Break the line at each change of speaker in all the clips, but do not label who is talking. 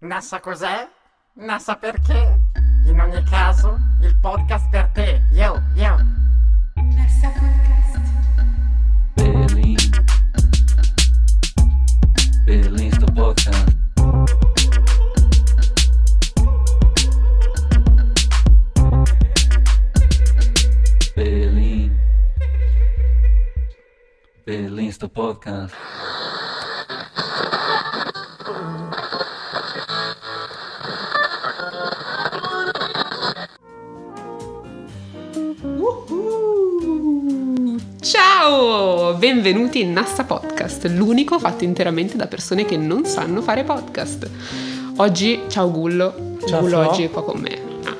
NASA cos'è? NASA perché? In ogni caso, il podcast per te. Yo, yo.
NASA Podcast.
Berlim. Berlim sto podcast. Berlim. Berlim sto podcast.
Benvenuti in Nassa Podcast, l'unico fatto interamente da persone che non sanno fare podcast. Oggi, ciao Gullo,
Ciao,
Gullo
Flo.
oggi è qua con me. Ah.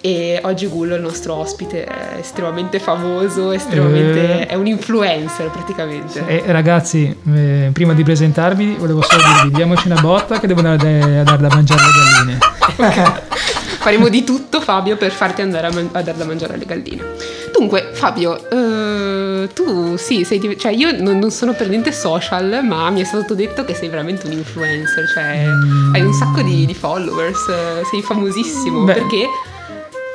E oggi Gullo, il nostro ospite, è estremamente famoso, estremamente...
Eh.
è un influencer praticamente.
Eh, ragazzi, eh, prima di presentarvi, volevo solo dirvi: diamoci una botta che devo andare a dare da mangiare alle galline.
Faremo di tutto, Fabio, per farti andare a, man- a dar da mangiare alle galline. Dunque, Fabio, eh, tu sì, sei cioè io non, non sono per niente social, ma mi è stato detto che sei veramente un influencer, cioè
Mm.
hai un sacco di, di followers, eh, sei famosissimo.
Beh.
perché?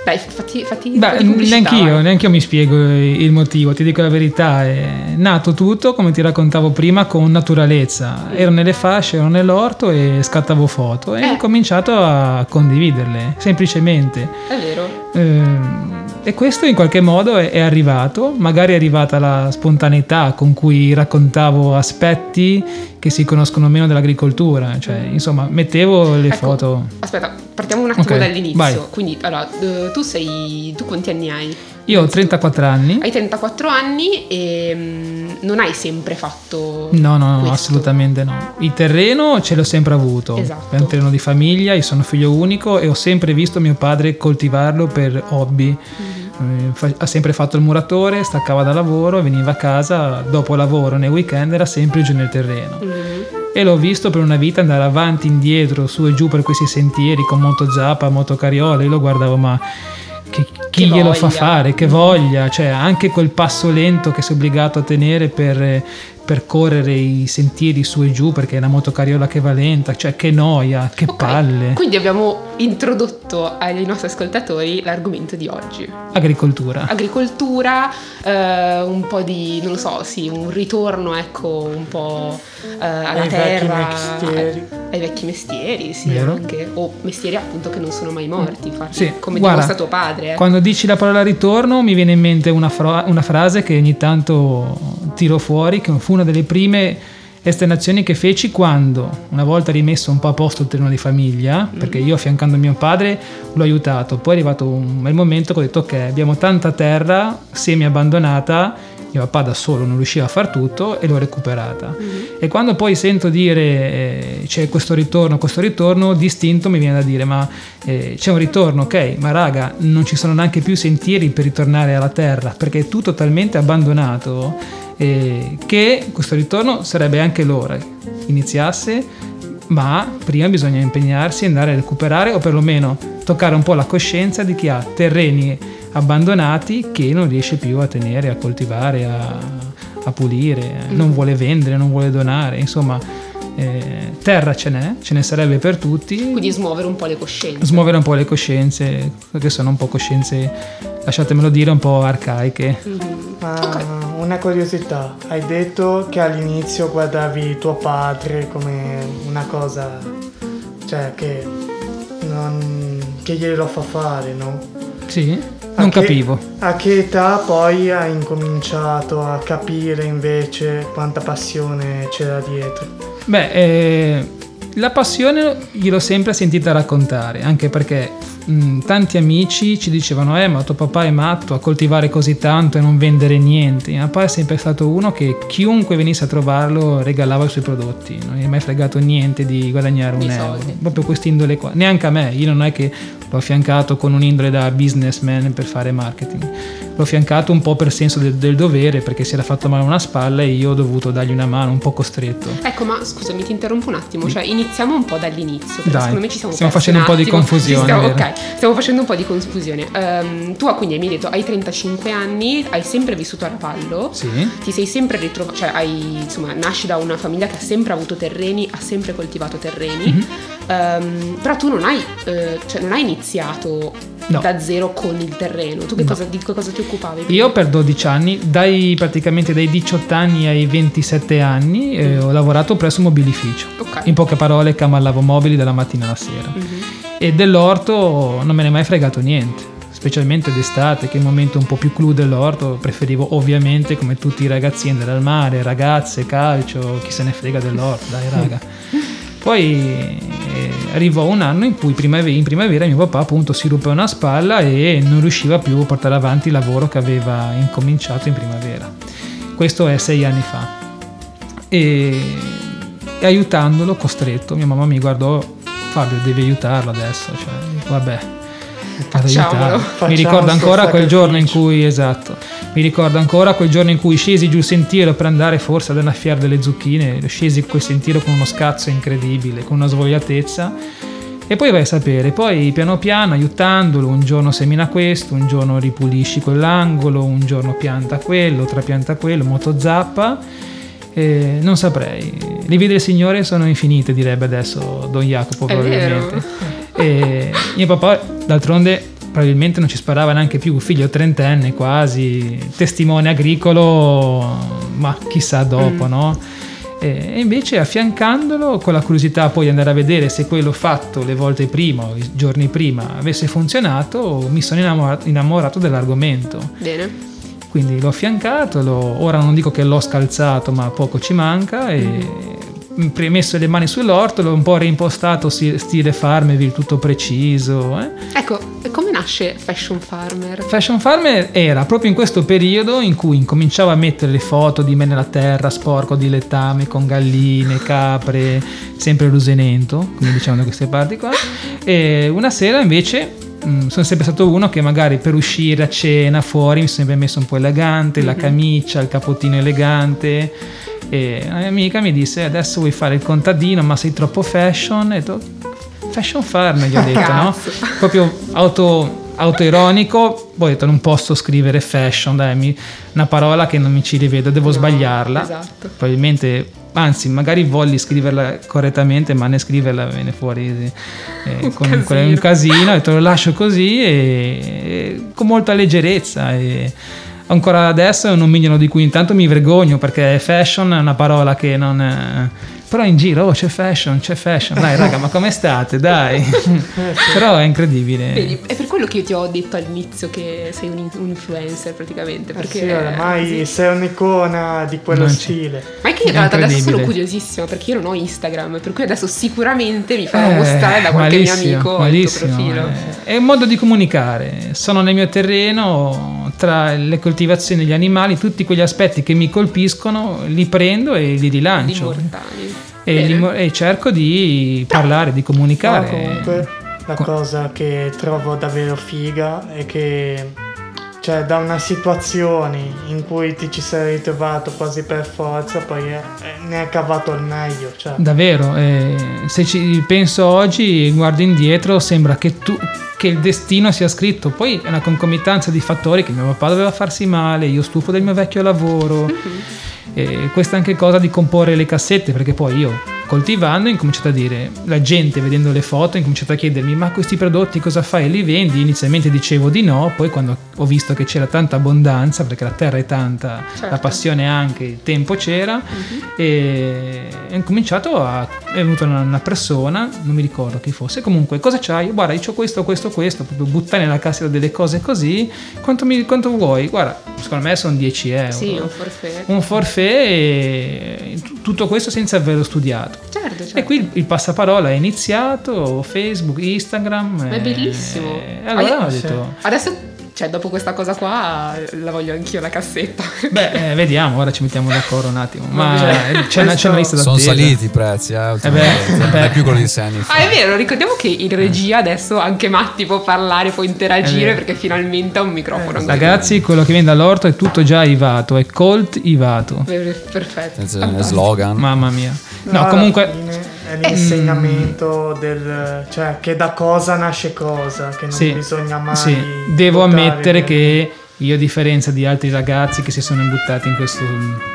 Dai, fatti, fatti
Beh,
pubblicità,
neanch'io,
vai.
neanch'io mi spiego il motivo, ti dico la verità. È nato tutto, come ti raccontavo prima, con naturalezza. Ero nelle fasce, ero nell'orto e scattavo foto e
Eh.
ho cominciato a condividerle, semplicemente.
È vero.
Ehm, E questo in qualche modo è, arrivato, magari è arrivata la spontaneità con cui raccontavo aspetti che si conoscono meno dell'agricoltura, cioè insomma mettevo le
Ecco,
foto.
Aspetta, partiamo un attimo
Ok,
dall'inizio.
vai.
Quindi, allora, tu sei... tu quanti anni hai?
Io ho 34 anni.
Hai 34 anni e mm, non hai sempre fatto
No, no, no, assolutamente no. Il terreno ce l'ho sempre avuto.
Esatto.
È un terreno di famiglia, io sono figlio unico e ho sempre visto mio padre coltivarlo per hobby.
Mhm.
Eh, fa- ha sempre fatto il muratore, staccava da lavoro, veniva a casa, dopo lavoro, nei weekend era sempre giù nel terreno.
Mhm.
E l'ho visto per una vita andare avanti, indietro, su e giù per questi sentieri con moto zappa, moto carriola. Io lo guardavo, ma che- chi
Che
glielo fa
voglia.
fare? Che voglia! Cioè, anche quel passo lento che sei obbligato a tenere per eh, percorrere i sentieri su e giù perché è una moto carriola che va lenta. Cioè, che noia, che
Ok,
palle.
Quindi abbiamo introdotto ai nostri ascoltatori l'argomento di oggi.
Agricoltura.
Agricoltura, eh, un po' di, non lo so, sì, un ritorno, ecco, un po' eh, alla
Ai vecchi
terra.
mestieri.
Ai vecchi mestieri, sì, anche. O mestieri appunto che non sono mai morti, infatti,
Sì,
come
guarda,
dimostra tuo padre. eh.
Quando dici la parola ritorno mi viene in mente una, fra- una frase che ogni tanto tiro fuori, che fu una delle prime esternazioni che feci quando, una volta rimesso un po' a posto il terreno di famiglia, perché io affiancando mio padre l'ho aiutato, poi è arrivato un bel momento che ho detto ok, abbiamo tanta terra semi abbandonata, mio papà da solo non riusciva a far tutto e l'ho recuperata. E quando poi sento dire eh, c'è questo ritorno, questo ritorno, distinto mi viene da dire ma eh, c'è un ritorno, ok, ma raga, non ci sono neanche più sentieri per ritornare alla terra perché è tutto talmente abbandonato eh, che questo ritorno sarebbe anche l'ora iniziasse, ma prima bisogna impegnarsi e andare a recuperare o perlomeno toccare un po' la coscienza di chi ha terreni abbandonati che non riesce più a tenere, a coltivare, a, a pulire, non vuole vendere, non vuole donare, insomma eh, terra ce n'è, ce ne sarebbe per tutti,
Quindi smuovere un po' le coscienze.
smuovere un po' le coscienze, che sono un po' coscienze, lasciatemelo dire, un po' arcaiche.
Ma
Ok.
una curiosità, hai detto che all'inizio guardavi tuo padre come una cosa, cioè che non che glielo fa fare, no?
Sì, non
che-
capivo.
A che età poi hai incominciato a capire invece quanta passione c'era dietro?
Beh, eh, la passione gliel'ho sempre sentita raccontare, anche perché mh, tanti amici ci dicevano, eh, ma tuo papà è matto a coltivare così tanto e non vendere niente. Mio papà è sempre stato uno che chiunque venisse a trovarlo regalava i suoi prodotti, non gli è mai fregato niente di guadagnare un
Di
euro.
soldi.
Proprio quest'indole qua. Neanche a me, io non è che l'ho affiancato con un'indole da businessman per fare marketing. L'ho fiancato un po' per senso del, del dovere perché si era fatto male una spalla e io ho dovuto dargli una mano un po' costretto.
Ecco, ma scusami, ti interrompo un attimo. Cioè, iniziamo un po' dall'inizio. Perché
Dai,
secondo me ci siamo
stiamo facendo un po' di confusione,
Stiamo, ok, stiamo facendo un po' di confusione. Ehm, tu quindi mi hai detto, hai 35 anni, hai sempre vissuto a Rapallo.
Sì.
Ti sei sempre ritrovato, cioè hai, insomma, nasci da una famiglia che ha sempre avuto terreni, ha sempre coltivato terreni,
Mhm.
Ehm, però tu non hai, eh, cioè non hai iniziato
No.
da zero con il terreno. Tu che
No.
cosa, di che cosa ti occupavi?
Io per 12 anni, dai praticamente dai 18 anni ai 27 anni, eh, ho lavorato presso un mobilificio.
Ok.
In poche parole, camallavo mobili dalla mattina alla sera.
Mhm.
E dell'orto non me ne è mai fregato niente, specialmente d'estate, che è il momento un po' più clou dell'orto. Preferivo ovviamente, come tutti i ragazzini, andare al mare, ragazze, calcio, chi se ne frega dell'orto, dai raga. Poi arrivò un anno in cui in primavera mio papà appunto si ruppe una spalla e non riusciva più a portare avanti il lavoro che aveva incominciato in primavera. Questo è sei anni fa. E, e aiutandolo, costretto, mia mamma mi guardò, Fabio devi aiutarlo adesso, cioè, vabbè.
Facciamolo.
Mi ricordo ancora quel giorno in cui, esatto, mi ricordo ancora quel giorno in cui scesi giù il sentiero per andare forse ad annaffiare delle zucchine, scesi quel sentiero con uno scazzo incredibile, con una svogliatezza. E poi vai a sapere, poi piano piano aiutandolo, un giorno semina questo, un giorno ripulisci quell'angolo, un giorno pianta quello, trapianta quello, motozappa. Eh, non saprei. Le vie del Signore sono infinite, direbbe adesso Don Jacopo
È vero.
E mio papà, d'altronde, probabilmente non ci sparava neanche più, figlio trentenne quasi, testimone agricolo, ma chissà dopo,
Mm.
no? E invece affiancandolo con la curiosità poi di andare a vedere se quello fatto le volte prima o i giorni prima avesse funzionato, mi sono innamorato, innamorato dell'argomento.
Bene.
Quindi l'ho affiancato, l'ho- ora non dico che l'ho scalzato, ma poco ci manca e pre- messo le mani sull'orto, l'ho un po' reimpostato stile Farmville, tutto preciso. eh.
Ecco, come nasce Fashion Farmer?
Fashion Farmer era proprio in questo periodo in cui incominciavo a mettere le foto di me nella terra, sporco di letame, con galline, capre, sempre lusenento, come diciamo da queste parti qua. E una sera invece mh, sono sempre stato uno che magari per uscire a cena fuori mi sono sempre messo un po' elegante, la camicia, il capottino elegante. E una mia amica mi disse adesso vuoi fare il contadino ma sei troppo fashion e ho detto fashion farmer gli ho detto no? Proprio auto, autoironico poi ho detto non posso scrivere fashion dai mi- una parola che non mi ci rivedo devo
No,
sbagliarla
esatto.
probabilmente anzi magari volli scriverla correttamente ma ne scriverla viene fuori eh,
Un
con,
casino.
un casino e te lo lascio così e, e con molta leggerezza e ancora adesso è un nomignolo di cui intanto mi vergogno perché fashion è una parola che non è- però in giro oh, c'è fashion c'è fashion dai raga ma come state dai però è incredibile
Vedi, è per quello che io ti ho detto all'inizio che sei un, in- un influencer praticamente.
Eh
Perché
sì, oramai sei un'icona di quello
Non
stile.
Ma è che in realtà adesso sono curiosissima perché io non ho Instagram, per cui adesso sicuramente mi farò
Eh,
mostrare da qualche mio
malissimo,
amico il tuo profilo.
eh. È un modo di comunicare. Sono nel mio terreno, tra le coltivazioni degli animali, tutti quegli aspetti che mi colpiscono, li prendo e li rilancio.
mortali.
E, li e cerco di parlare, di comunicare.
Ma comunque la
Co-
cosa che trovo davvero figa è che cioè da una situazione in cui ti ci sei ritrovato quasi per forza poi eh, ne hai cavato il meglio cioè
Davvero, eh, se ci penso oggi, guardo indietro, sembra che, tu, che il destino sia scritto. Poi è una concomitanza di fattori che mio papà doveva farsi male, io stufo del mio vecchio lavoro. E questa è anche cosa di comporre le cassette, perché poi io coltivando ho incominciato a dire, la gente vedendo le foto ha incominciato a chiedermi ma questi prodotti cosa fai? Li vendi? Inizialmente dicevo di no, poi quando ho visto che c'era tanta abbondanza, perché la terra è tanta,
Certo.
la passione anche, il tempo c'era, e ho incominciato a... è venuta una, persona, non mi ricordo chi fosse, comunque cosa c'hai? Guarda, io ho questo, questo, questo, proprio buttare nella cassetta delle cose così, quanto, mi- quanto vuoi? Guarda, secondo me sono 10 euro.
Sì, un forfait.
un forfait e tutto questo senza averlo studiato.
Certo, certo.
E qui il- il passaparola è iniziato, Facebook, Instagram.
Ma è
e-
bellissimo.
E allora
Ah,
ho
sì.
detto...
Adesso cioè dopo questa cosa qua la voglio anch'io la cassetta.
Beh, eh, vediamo, ora ci mettiamo d'accordo un attimo. Ma eh, c'è una, c'è una lista
Sono
d'attesa.
saliti i prezzi, eh, ultimamente.
beh,
non è più quello di sei anni fa.
Ah, è vero, ricordiamo che in regia adesso anche Matti può parlare, può interagire
vero.
perché finalmente ha un microfono. anche
Ragazzi, quello che viene dall'orto è tutto già ivato, è colt ivato.
Perfetto.
È slogan.
Mamma mia. No,
alla
comunque
fine È l'insegnamento del... cioè che da cosa nasce cosa, che non
Sì,
bisogna mai...
sì, devo ammettere che io a differenza di altri ragazzi che si sono buttati in questo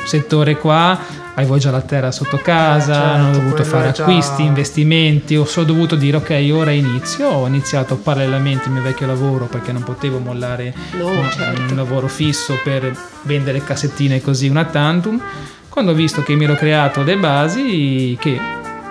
settore qua, avevo già la terra sotto casa,
Eh, certo,
non ho dovuto fare
già-
acquisti, investimenti, ho solo dovuto dire ok ora inizio, ho iniziato parallelamente il mio vecchio lavoro perché non potevo mollare
No,
un,
certo.
un lavoro fisso per vendere cassettine così una tantum, quando ho visto che mi ero creato le basi che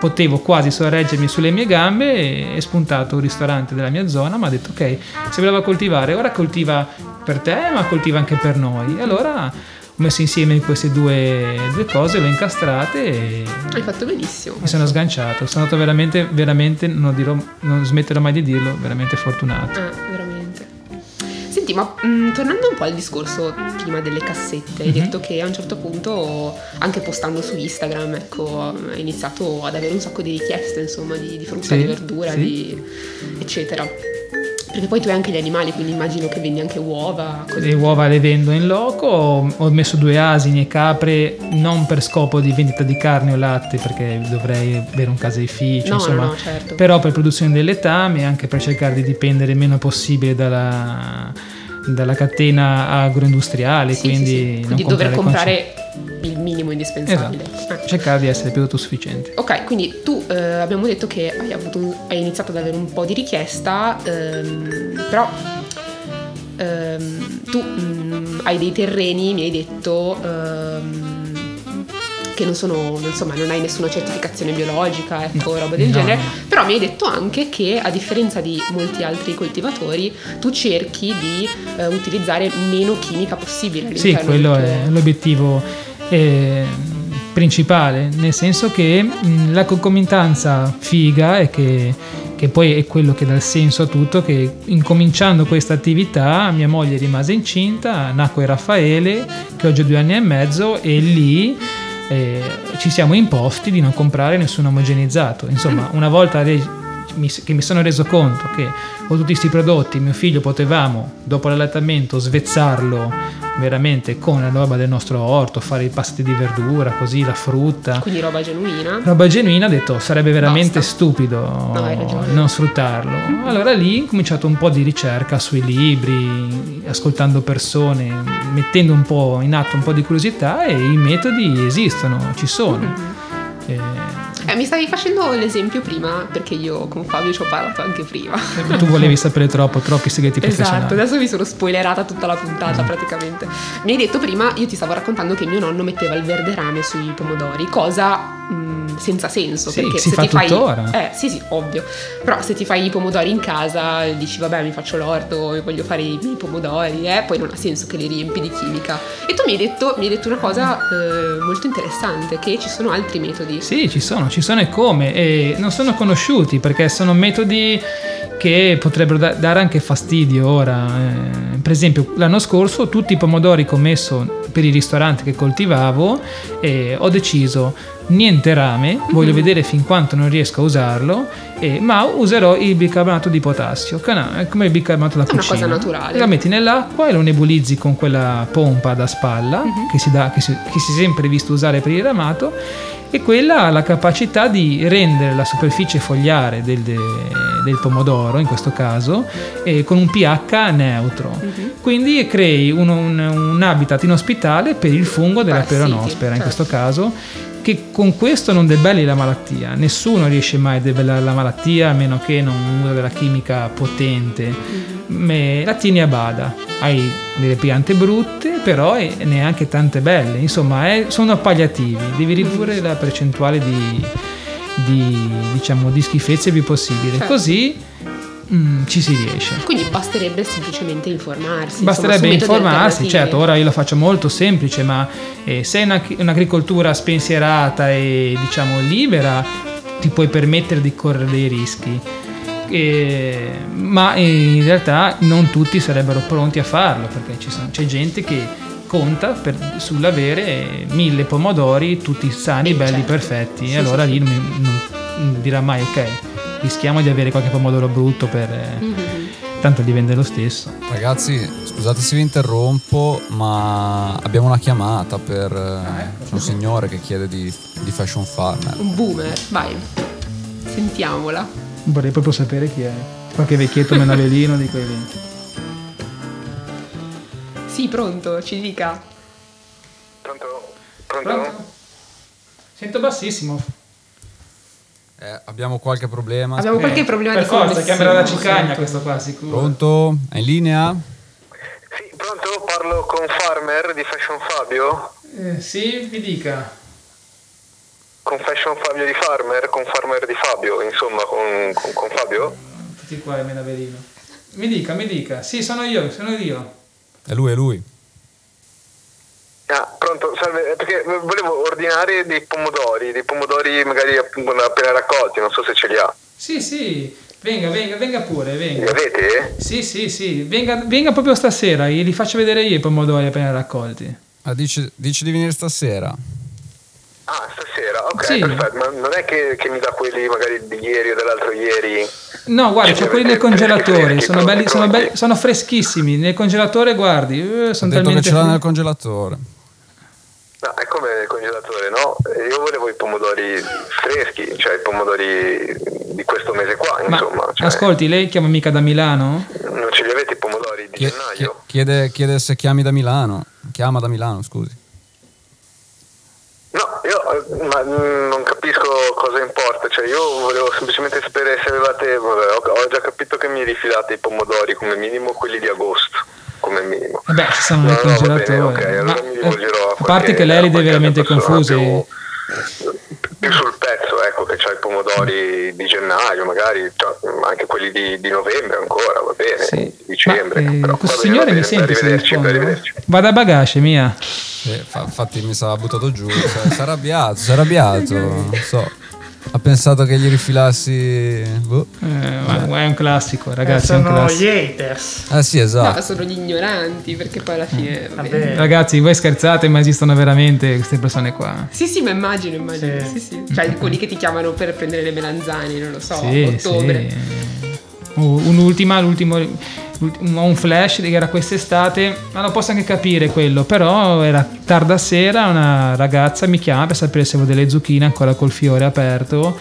potevo quasi sorreggermi sulle mie gambe è spuntato un ristorante della mia zona mi ha detto ok se voleva coltivare ora coltiva per te ma coltiva anche per noi e allora ho messo insieme queste due, due cose le ho incastrate e
Hai fatto benissimo.
mi sono sganciato sono stato veramente veramente non, dirò, non smetterò mai di dirlo veramente fortunato
Ah, veramente. Senti, ma mh, tornando un po' al discorso prima delle cassette, hai
Mhm.
detto che a un certo punto, anche postando su Instagram, ecco, hai iniziato ad avere un sacco di richieste, insomma, di, di frutta,
Sì,
di verdura,
sì.
di, eccetera. Perché poi tu hai anche gli animali, quindi immagino che vendi anche uova, cose
le uova le vendo in loco ho, messo due asini e capre non per scopo di vendita di carne o latte perché dovrei avere un caseificio
No,
insomma
no, no, certo.
però per produzione del letame e anche per cercare di dipendere il meno possibile dalla, dalla catena agroindustriale
Sì,
quindi,
sì, sì.
non
Quindi dover
comprare
comprare minimo indispensabile.
Esatto.
Eh.
cercare di essere più autosufficiente
Ok, quindi tu eh, abbiamo detto che hai, avuto un- hai iniziato ad avere un po' di richiesta, ehm, però ehm, tu mm, hai dei terreni, mi hai detto, ehm, che non sono, insomma, non hai nessuna certificazione biologica, ecco, roba del
No,
genere, però mi hai detto anche che a differenza di molti altri coltivatori, tu cerchi di eh, utilizzare meno chimica possibile.
Sì, quello è l'obiettivo eh, principale, nel senso che mh, la concomitanza figa è che, che poi è quello che dà il senso a tutto, che incominciando questa attività mia moglie rimase incinta, nacque Raffaele che oggi ha due anni e mezzo e lì eh, ci siamo imposti di non comprare nessun omogenizzato. Insomma, una volta mi- che mi sono reso conto che con tutti questi prodotti mio figlio potevamo, dopo l'allattamento, svezzarlo veramente con la roba del nostro orto, fare i pasti di verdura, così la frutta.
Quindi roba genuina.
Roba genuina, ho detto sarebbe veramente
Basta.
stupido
ragione.
non sfruttarlo. Allora lì ho cominciato un po' di ricerca sui libri, ascoltando persone, mettendo un po' in atto un po' di curiosità e i metodi esistono, ci sono. Eh,
Eh, mi stavi facendo l'esempio prima, perché io con Fabio ci ho parlato anche prima.
tu volevi sapere troppo, troppi segreti
Esatto,
professionali.
adesso mi sono spoilerata tutta la puntata praticamente. Mi hai detto prima, io ti stavo raccontando che mio nonno metteva il verde rame sui pomodori, cosa mh, senza senso.
Sì,
perché
si
se
fa
ti fai.
tuttora.
Eh, sì, sì, ovvio. Però se ti fai i pomodori in casa, dici vabbè, mi faccio l'orto, voglio fare i miei pomodori, eh, poi non ha senso che li riempi di chimica. E tu mi hai detto, mi hai detto una cosa eh, molto interessante, che ci sono altri metodi.
Sì, ci sono, ci sono e come. E non sono conosciuti perché sono metodi che potrebbero da- dare anche fastidio ora. Eh, per esempio, l'anno scorso tutti i pomodori che ho messo per i ristoranti che coltivavo, eh, ho deciso niente rame, voglio vedere fin quanto non riesco a usarlo, eh, ma userò il bicarbonato di potassio, è come il bicarbonato da
È una
cucina.
cosa naturale.
La metti nell'acqua e lo nebulizzi con quella pompa da spalla che, si dà, che, si, che si è sempre visto usare per il ramato e quella ha la capacità di rendere la superficie fogliare del, de- del pomodoro, in questo caso, eh, con un pH neutro. Quindi crei un, un- un habitat inospitale per il fungo della
Parassiti,
peronospera, in
certo.
questo caso, che con questo non debelli la malattia. Nessuno riesce mai a debellare la malattia a meno che non usa della chimica potente. Me- la tieni a bada. Hai delle piante brutte, però neanche tante belle. Insomma, è- sono palliativi. Devi ridurre la percentuale di, di, diciamo, di schifezze il più possibile.
Certo.
Così mm, ci si riesce.
Quindi basterebbe semplicemente informarsi.
Basterebbe
insomma,
informarsi, certo, ora io lo faccio molto semplice, ma eh, se una- un'agricoltura spensierata e diciamo libera, ti puoi permettere di correre dei rischi. E- ma in realtà non tutti sarebbero pronti a farlo perché ci sono- c'è gente che conta per- sull'avere mille pomodori tutti sani,
Eh,
belli,
certo.
perfetti
Sì,
e allora
sì,
lì non- non dirà mai ok rischiamo di avere qualche pomodoro brutto per eh,
Mhm.
tanto li vende lo stesso
Ragazzi, scusate se vi interrompo, ma abbiamo una chiamata per eh, c'è un signore che chiede di, di Fashion Farmer.
Un boomer, vai. Sentiamola.
vorrei proprio sapere chi è qualche vecchietto menavelino di quelli
Sì, pronto, ci dica.
Pronto? Pronto?
sento bassissimo
Eh, abbiamo qualche problema?
Abbiamo qualche problema
per
di
forza chiamerà la cicagna questo qua sicuro
Pronto? È in linea?
Sì, pronto? Parlo con Farmer di Fashion Fabio?
Eh, sì mi dica
Con Fashion Fabio di Farmer? Con Farmer di Fabio, insomma, con, con- con Fabio?
tutti qua è menavelino mi dica mi dica sì sono io sono io
È lui, è lui.
Ah, pronto, salve, eh, perché volevo ordinare dei pomodori, dei pomodori magari appunto appena raccolti, non so se ce li ha.
sì sì venga venga venga pure
Li
venga
avete?
sì sì sì venga, venga proprio stasera io li faccio vedere io i pomodori appena raccolti
Ah, dici, dici di venire stasera?
Ah, stasera, ok,
Sì.
perfetto, ma non è che, che mi dà quelli magari di ieri o dell'altro ieri?
No, guardi,
Sì,
c'ho quelli nel congelatore, sono, belli, sono, belli- sono freschissimi. Nel congelatore, guardi, eh,
Ho
sono
detto che
talmente
ce l'ha nel congelatore.
No, è come nel congelatore, no? Io volevo i pomodori freschi, cioè i pomodori di questo mese qua,
Ma
insomma. cioè,
ascolti, lei chiama mica da Milano?
Non ce li avete i pomodori di
Chie-
gennaio?
chie- chiede, chiede se chiami da Milano. Chiama da Milano, scusi.
No, io ma, mm, non capisco cosa importa, cioè io volevo semplicemente sapere se avevate, vabbè, ho, ho già capito che mi rifilate i pomodori come minimo quelli di agosto, come minimo.
Vabbè, ci sono
No,
nel
no, va bene,
congelatore.
ok, allora
Ma,
mi
eh,
a
parte che lei li deve veramente confusi.
Più, più sul pezzo, ecco, che c'ha i pomodori di gennaio, magari cioè, anche quelli di, di novembre ancora, va bene,
Sì.
di dicembre.
Ma, eh,
però,
questo
bene,
signore
va
mi
bene,
sente se
arrivederci,
rispondo?
arrivederci.
Vada a bagage, mia.
Sì, fa- infatti mi stava buttato giù. Si è arrabbiato, si è arrabbiato. Non so. Ha pensato che gli rifilassi. boh.
Eh, ma è un classico,
Eh,
ragazzi. è un
sono
classico.
gli haters.
Eh sì,
No,
esatto.
sono gli ignoranti, perché poi alla fine... vabbè.
Vabbè.
Ragazzi, voi scherzate, ma esistono veramente queste persone qua?
Sì, sì, ma immagino, immagino.
Sì.
Sì, sì. Cioè, quelli che ti chiamano per prendere le melanzane, non lo so,
Sì,
ottobre.
sì. Uh, Un'ultima, l'ultimo- un flash che era quest'estate, ma lo posso anche capire quello, però era tarda sera, una ragazza mi chiama per sapere se avevo delle zucchine ancora col fiore aperto,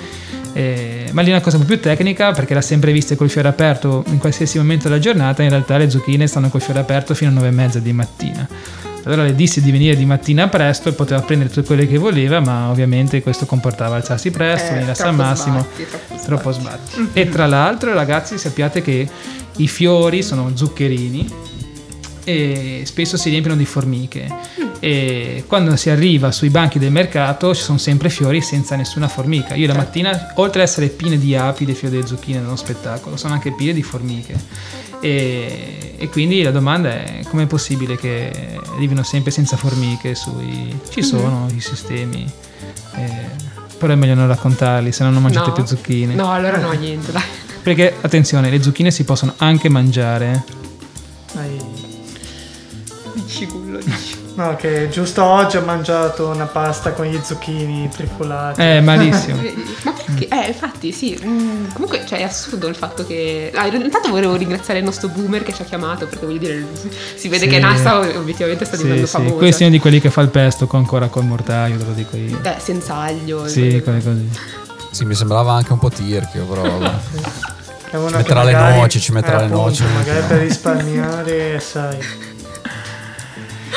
eh, ma lì è una cosa un po' più tecnica perché l'ha sempre viste col fiore aperto in qualsiasi momento della giornata, in realtà le zucchine stanno col fiore aperto fino alle 9 e mezza di mattina. Allora le dissi di venire di mattina presto e poteva prendere tutte quelle che voleva, ma ovviamente questo comportava alzarsi presto,
Eh,
venire a San Massimo.
sbatti, troppo
Troppo sbatti. E tra l'altro, ragazzi, sappiate che i fiori sono zuccherini e spesso si riempiono di formiche. E quando si arriva sui banchi del mercato ci sono sempre fiori senza nessuna formica. Io la mattina, oltre ad essere piene di api dei fiori delle zucchine nello spettacolo, sono anche piene di formiche. E, e quindi la domanda è come è possibile che arrivino sempre senza formiche sui... Ci sono i sistemi. eh, però è meglio non raccontarli, se no non mangiate
No.
più zucchine.
No, allora no, niente, dai.
Perché attenzione, le zucchine si possono anche mangiare.
Ai-
Dici quello, dici.
No, che giusto oggi ho mangiato una pasta con gli zucchini trifolati.
Eh, malissimo.
Ma perché? Eh, infatti, sì. mm, comunque, cioè, è assurdo il fatto che. Ah, intanto volevo ringraziare il nostro boomer che ci ha chiamato, perché voglio dire, si vede
Sì.
che NASA obiettivamente sta
Sì,
diventando
sì.
famosa.
Questo è uno di quelli che fa il pesto con ancora col mortaio, te lo dico io.
Eh, senza aglio.
Sì, quelle cose.
Sì, mi sembrava anche un po' tirchio, però. Ci metterà le
magari-
noci, ci metterà
eh,
le
appunto,
noci.
Magari per risparmiare, sai.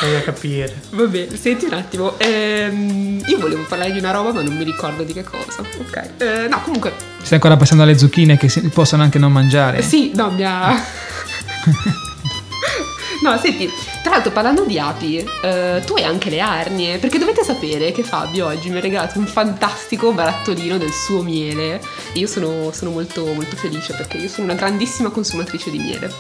Vai a capire.
Vabbè, senti un attimo. ehm, io volevo parlare di una roba, ma non mi ricordo di che cosa. Ok. Eh, no, comunque.
Stai ancora passando alle zucchine che si possono anche non mangiare.
Sì, no, mi ha. No, senti, tra l'altro parlando di api, eh, tu hai anche le arnie, perché dovete sapere che Fabio oggi mi ha regalato un fantastico barattolino del suo miele e io sono, sono molto, molto felice perché io sono una grandissima consumatrice di miele.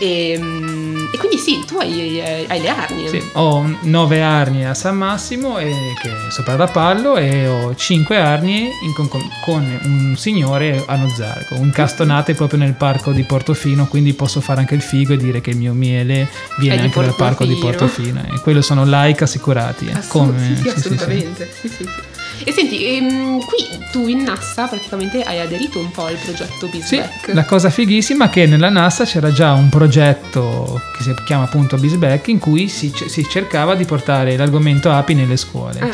E, mm, e quindi sì, tu hai, hai le arnie.
Sì, ho 9 arnie a San Massimo e, che è sopra Rapallo e ho 5 arnie in con, con- un signore a Nozzarco, incastonate proprio nel parco di Portofino, quindi posso fare anche il figo e dire che il mio miele viene anche dal parco di
Portofino.
E quello sono like assicurati. eh,
sì, sì,
sì, sì.
assolutamente. Sì, sì, sì. E senti, ehm, qui tu in NASA praticamente hai aderito un po' al progetto
Sì,
Bisback.
la cosa fighissima è che nella NASA c'era già un progetto che si chiama appunto Bisback in cui si, si cercava di portare l'argomento api nelle scuole.
Ah.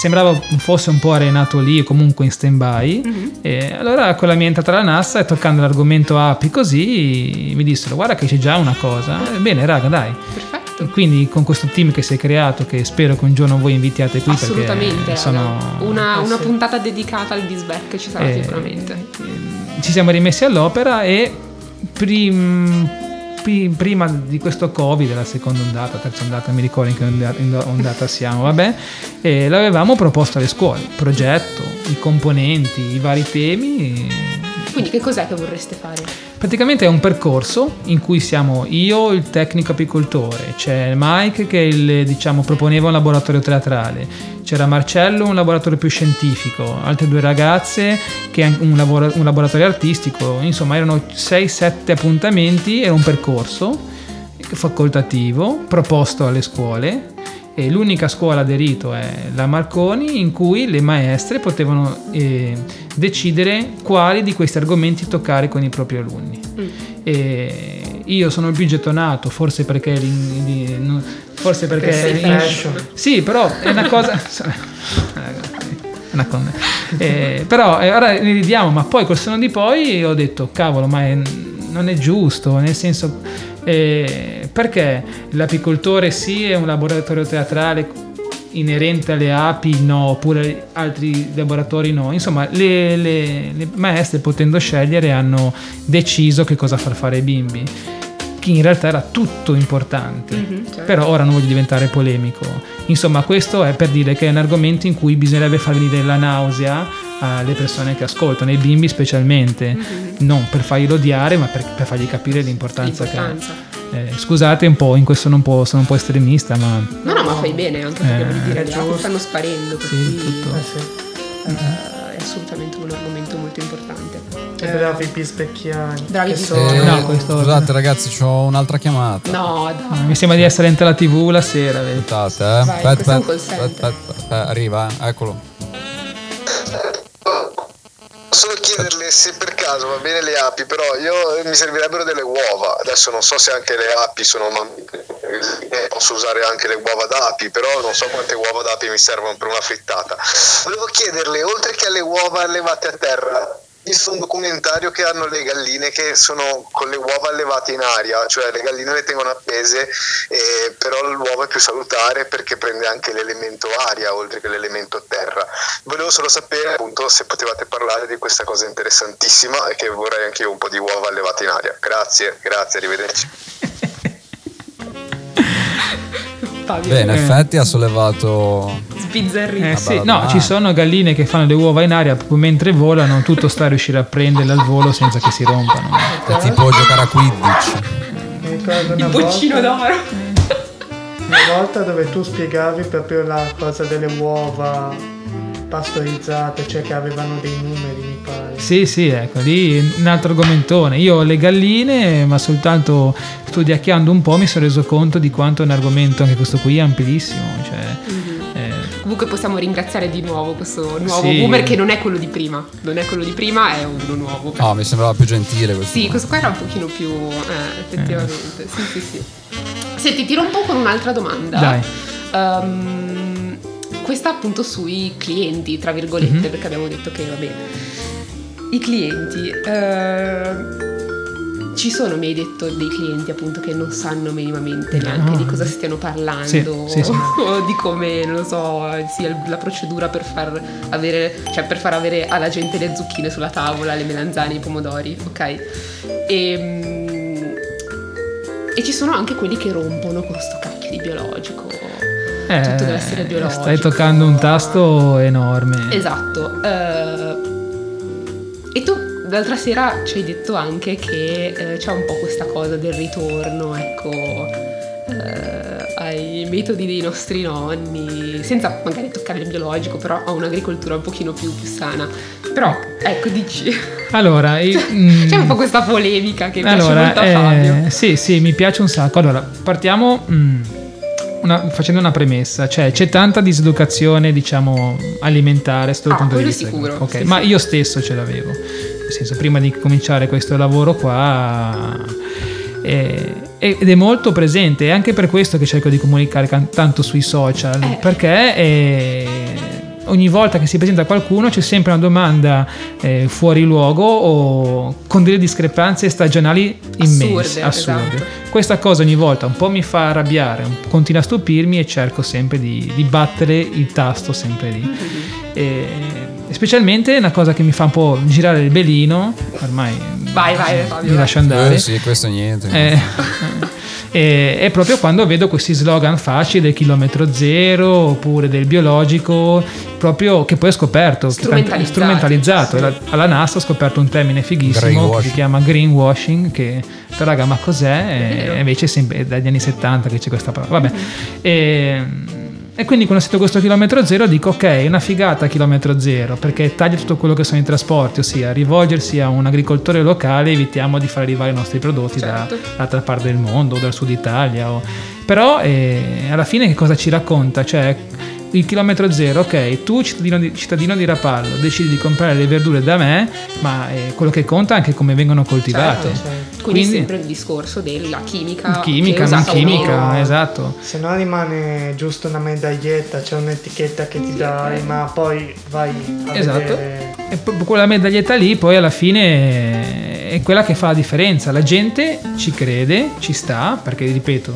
Sembrava fosse un po' arenato lì comunque in stand-by.
Mhm.
E allora con la mia entrata alla NASA e toccando l'argomento api così mi dissero guarda che c'è già una cosa. Eh, Bene raga dai.
Perfetto.
E quindi con questo team che si è creato che spero che un giorno voi invitiate qui
Assolutamente.
sono...
Una,
Eh,
una
sì.
puntata dedicata al Bisback ci sarà
Eh,
sicuramente.
eh, ci siamo rimessi all'opera e prim- pri- prima di questo covid la seconda ondata terza ondata mi ricordo in che ondata siamo vabbè eh, l'avevamo proposto alle scuole il progetto i componenti i vari temi e
Quindi che cos'è che vorreste fare?
Praticamente è un percorso in cui siamo io, il tecnico apicoltore, c'è Mike che il, diciamo, proponeva un laboratorio teatrale, c'era Marcello, un laboratorio più scientifico, altre due ragazze che un, lavoro- un laboratorio artistico, insomma erano 6-7 appuntamenti, era un percorso facoltativo proposto alle scuole e l'unica scuola aderito è la Marconi in cui le maestre potevano eh, decidere quali di questi argomenti toccare con i propri alunni. E io sono il più gettonato, forse perché, di- no- forse perché
Perché sei
in- sì, però è una cosa. Una con- eh, però eh, ora ne ridiamo, ma poi col senno di poi ho detto, cavolo, ma è- non è giusto, nel senso, eh, perché l'apicoltore sì è un laboratorio teatrale inerente alle api no, oppure altri laboratori no. Insomma, le, le- le maestre potendo scegliere hanno deciso che cosa far fare ai bimbi, che in realtà era tutto importante.
Mhm, certo.
Però ora non voglio diventare polemico. Insomma, questo è per dire che è un argomento in cui bisognerebbe far venire la nausea alle persone che ascoltano, ai bimbi specialmente, non per farglielo odiare, ma per, per fargli capire l'importanza,
L'importanza.
che ha. Eh, scusate un po', in questo non può- sono un po' estremista, ma
No, no, ma fai bene anche perché
Eh,
voglio dire,
è
le stanno sparendo,
Sì, tutto.
Eh sì.
eh, è assolutamente un argomento molto importante.
E bravi bisbecchiani.
Bravi
che
bisbecchiani.
sono-
No, questo-
Scusate ragazzi, ho un'altra chiamata.
No, dai.
mi sembra di essere in la tv la sera.
Aspettate, eh.
Vai,
aspetta, arriva, eh. eccolo.
Solo chiederle se per caso va bene le api, però io mi servirebbero delle uova. Adesso non so se anche le api sono mammiferi, eh, posso usare anche le uova d'api, però non so quante uova d'api mi servono per una frittata. Volevo chiederle, oltre che alle uova allevate a terra, visto un documentario che hanno le galline che sono con le uova allevate in aria, cioè le galline le tengono appese, eh, però l'uovo è più salutare perché prende anche l'elemento aria oltre che l'elemento terra. Volevo solo sapere appunto se potevate parlare di questa cosa interessantissima e che vorrei anche io un po' di uova allevate in aria. Grazie, grazie, arrivederci.
Fabio.
Beh, in
Eh.
effetti ha sollevato...
Sbizzarrito.
Eh sì, no, ci sono galline che fanno le uova in aria proprio mentre volano, tutto sta a riuscire a prenderle al volo senza che si rompano.
È tipo giocare a Quidditch.
Mi ricordo
Il boccino
volta,
d'oro.
una volta dove tu spiegavi proprio la cosa delle uova pastorizzate, cioè che avevano dei numeri, mi pare.
Sì, sì, ecco, lì un altro argomentone. Io ho le galline, ma soltanto studiacchiando un po' mi sono reso conto di quanto è un argomento, anche questo qui, amplissimo. Cioè, eh,
Comunque possiamo ringraziare di nuovo questo nuovo
Sì.
boomer che non è quello di prima. Non è quello di prima, è uno nuovo.
No, mi sembrava più gentile questo.
Sì, questo qua era un pochino più... Eh, effettivamente. Sì, sì, sì. Senti, tiro un po' con un'altra domanda.
Dai.
Ehm, questa appunto sui clienti, tra virgolette,
Mhm.
perché abbiamo detto che va bene. I clienti... ehm, ci sono, mi hai detto, dei clienti appunto che non sanno minimamente neanche
No.
di cosa stiano parlando
Sì, sì, sì.
o di come, non lo so, sia la procedura per far avere, cioè per far avere alla gente le zucchine sulla tavola, le melanzane, i pomodori, ok? E, e ci sono anche quelli che rompono con sto cacchio di biologico.
Eh,
Tutto deve essere biologico.
Stai toccando un tasto enorme.
Esatto. eh, e tu l'altra sera ci hai detto anche che eh, c'è un po' questa cosa del ritorno, ecco, eh, ai metodi dei nostri nonni, senza magari toccare il biologico, però a un'agricoltura un pochino più, più sana. Però, ecco, dici,
Allora, io- mm,
c'è un po' questa polemica che piace
allora,
molto a
eh,
Fabio.
sì, sì, mi piace un sacco. Allora, partiamo mm, una- facendo una premessa, cioè c'è tanta diseducazione, diciamo, alimentare il
Ah,
punto di vista.
sicuro,
Ok,
sì,
ma
sì.
io stesso ce l'avevo. Nel senso, prima di cominciare questo lavoro qua eh, ed è molto presente, è anche per questo che cerco di comunicare tanto sui social,
Eh.
perché eh, ogni volta che si presenta qualcuno c'è sempre una domanda eh, fuori luogo o con delle discrepanze stagionali immense,
Assurde,
assurde.
esatto.
Questa cosa ogni volta un po' mi fa arrabbiare, continua a stupirmi e cerco sempre di, di battere il tasto sempre lì. E, e specialmente una cosa che mi fa un po' girare il belino, ormai
Vai, vai, Fabio.
mi
vai.
lascio andare.
Eh, sì, questo niente.
Eh, eh, è proprio quando vedo questi slogan facili del chilometro zero oppure del biologico, proprio che poi ho scoperto,
Strumentalizzati.
strumentalizzato. Alla- Alla NASA ho scoperto un termine fighissimo che si chiama greenwashing, che però raga ma cos'è? E invece è sempre dagli anni 70 che c'è questa parola. Vabbè. E, e quindi quando sento questo chilometro zero dico ok, è una figata chilometro zero perché taglia tutto quello che sono i trasporti, ossia rivolgersi a un agricoltore locale evitiamo di far arrivare i nostri prodotti da-
Certo.
dall'altra parte del mondo o dal sud Italia. o- Però eh, alla fine che cosa ci racconta? Cioè il chilometro zero, ok, tu cittadino di, cittadino di Rapallo decidi di comprare le verdure da me, ma eh, quello che conta è anche come vengono coltivate.
Certo, certo.
Quindi,
Quindi-
sempre il discorso della chimica.
Chimica, non chimica, esatto.
Se no rimane giusto una medaglietta, c'è un'etichetta che ti dai, ma poi vai a
Esatto.
vedere.
E proprio quella medaglietta lì poi alla fine è quella che fa la differenza. La gente ci crede, ci sta, perché ripeto,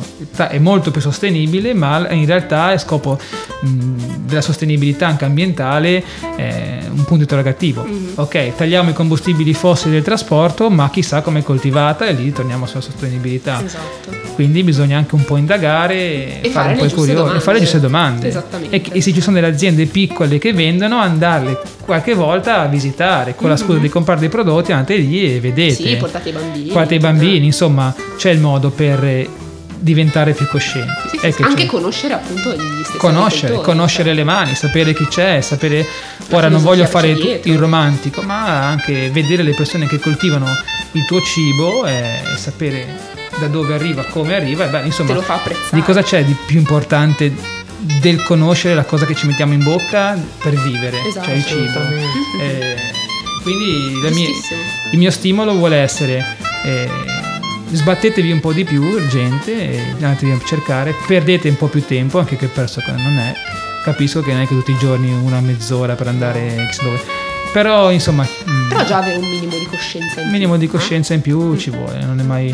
è molto più sostenibile, ma in realtà è scopo mh, della sostenibilità anche ambientale è un punto interrogativo. Ok, tagliamo i combustibili fossili del trasporto, ma chissà com'è coltivata e lì torniamo sulla sostenibilità.
Esatto.
Quindi bisogna anche un po' indagare,
E
fare
fare
un po' i curiosi e fare le giuste domande.
Esattamente.
E, e se ci sono delle aziende piccole che vendono, andarle qualche volta a visitare con la scusa di comprare dei prodotti, andate lì e vedete.
Sì, portate i bambini.
Portate i bambini, insomma, c'è il modo per eh, diventare più coscienti.
Sì, sì, Anche
c'è-
conoscere appunto gli stessi
conoscere, conoscere
cioè.
le mani, sapere chi c'è, sapere ora non voglio fare il romantico, ma anche vedere le persone che coltivano il tuo cibo e, sapere da dove arriva, come arriva, e beh, insomma,
Te lo fa apprezzare.
di cosa c'è di più importante del conoscere la cosa che ci mettiamo in bocca per vivere,
Esatto.
cioè il cibo. Eh, quindi
Giustissimo.
il mio stimolo vuole essere eh, sbattetevi un po' di più, gente, andatevi a cercare, perdete un po' più tempo, anche che perso non è. Capisco che non è che tutti i giorni una mezz'ora per andare chissà dove. Però insomma, mm,
Però già avere un minimo di coscienza in
un
più,
minimo di coscienza in più ci vuole, non è mai,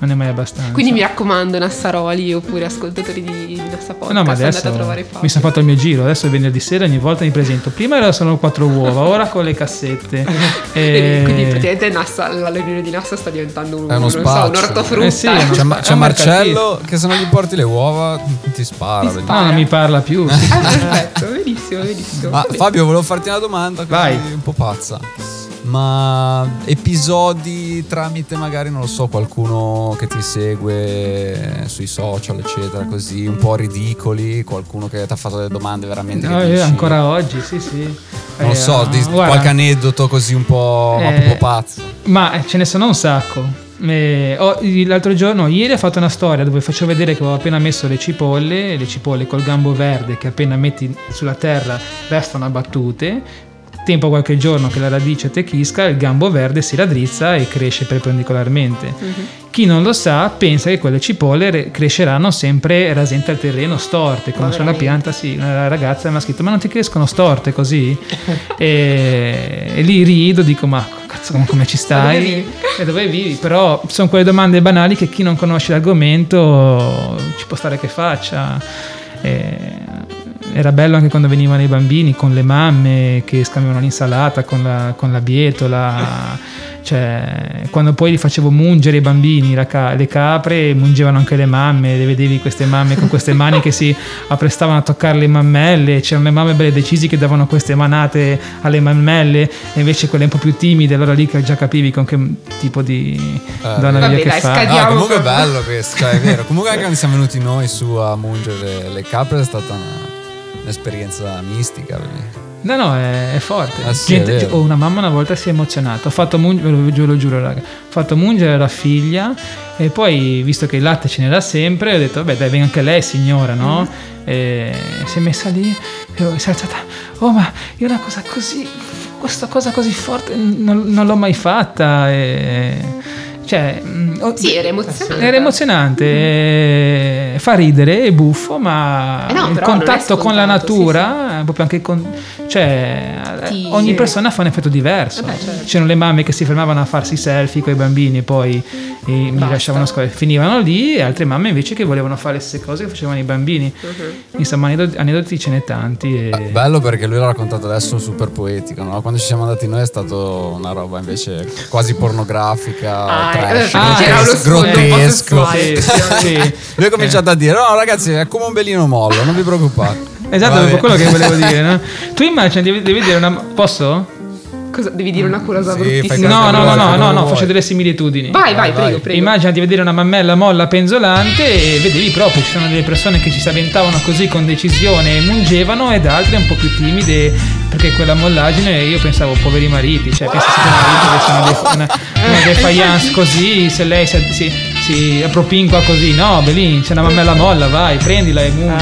non è mai abbastanza.
Quindi mi raccomando, Nassaroli oppure ascoltatori di, di Nassa Podcast,
No, ma
andate
adesso
a trovare Fabio.
mi sono fatto il mio giro. Adesso è venerdì sera, ogni volta mi presento. Prima era solo quattro uova, ora con le cassette. E-
Quindi praticamente Nassa, la riunione di Nassa sta diventando un,
È uno
non so, un
spazio.
ortofrutta.
Eh sì,
C'è, Ma- c'è
un
Marcello che se non gli porti le uova ti spara. vedi.
No, non mi parla più. sì.
Ah, perfetto, benissimo, benissimo.
Ma Fabio, volevo farti una domanda
Vai.
un po' pazza. Ma episodi tramite magari, non lo so, qualcuno che ti segue sui social, eccetera, così un po' ridicoli, qualcuno che ti ha fatto delle domande veramente
No, io
dici-
ancora oggi, sì, sì.
Non lo
Eh,
so, di-
guarda,
qualche aneddoto così un po',
Eh,
proprio pazzo.
Ma eh, ce ne sono un sacco. Eh, ho- l'altro giorno, ieri ho fatto una storia dove faccio vedere che ho appena messo le cipolle, le cipolle col gambo verde che appena metti sulla terra restano abbattute. Tempo qualche giorno che la radice tecchisca, il gambo verde si raddrizza e cresce perpendicolarmente. Chi non lo sa pensa che quelle cipolle re- cresceranno sempre rasente al terreno, storte, come
veramente?
pianta, sì, una ragazza mi ha scritto ma non ti crescono storte così? e, e lì rido, dico ma cazzo come, come ci stai? E dove vivi? Però sono quelle domande banali che chi non conosce l'argomento ci può stare che faccia. E, era bello anche quando venivano i bambini con le mamme che scambiavano l'insalata con la, con la bietola. Cioè, quando poi li facevo mungere i bambini, la ca- le capre, mungevano anche le mamme, le vedevi queste mamme con queste mani che si apprestavano a toccare le mammelle, c'erano le mamme belle decisi che davano queste manate alle mammelle e invece quelle un po' più timide, allora lì già capivi con che tipo di donna
Vabbè,
che
dai, scadi-
No, comunque è bello questo, cioè è vero. Comunque anche quando siamo venuti noi su a mungere le capre è stata una- un'esperienza mistica.
No, no, è, è forte.
Ah, sì, è
Gente-
vero.
oh, una mamma una volta si è emozionata. Ho fatto mungere, ve lo, lo giuro, raga. Ho fatto mungere la figlia e poi, visto che il latte ce n'era sempre, ho detto, vabbè, dai, venga anche lei, signora, no? E si è messa lì e si è alzata. Oh, ma io una cosa così, questa cosa così forte non, non l'ho mai fatta. E, cioè, mm,
Sì, era emozionante.
Era emozionante, eh, fa ridere, è buffo, ma
Eh no,
il contatto con la natura, eh, proprio anche con, cioè,
Ti-
ogni persona fa un effetto diverso.
Vabbè, certo.
C'erano le mamme che si fermavano a farsi selfie con i bambini e poi eh, mi lasciavano scorrere, finivano lì, e altre mamme invece che volevano fare le stesse cose che facevano i bambini.
Mhm.
Insomma, aneddoti, aneddoti ce n'è tanti. E...
Bello perché lui l'ha raccontato adesso super poetico, no? Quando ci siamo andati noi è stato una roba invece quasi pornografica,
Ah,
trash,
eh,
ah, un po'
grottesco.
Sì, sì, sì.
Lui ha cominciato a dire: No, ragazzi, è come un belino mollo, non vi preoccupate.
Esatto,
Vabbè.
è quello che volevo dire. No? Tu immagini, devi, devi dire una... Posso?
Cosa, devi dire una cosa
Sì,
bruttissima.
No, no, no, no, no, no, faccio delle similitudini.
Vai, vai,
Vai,
prego,
vai.
prego.
Immagina di vedere una mammella molla penzolante e vedevi proprio ci sono delle persone che ci si avventavano così con decisione e mungevano ed altre un po' più timide perché quella mollagine io pensavo poveri mariti, cioè pensa se mariti che sono dei, una, una defiance così, se lei si, si, si appropinqua così, no, Belin, c'è una mammella molla, vai, prendila e mungi.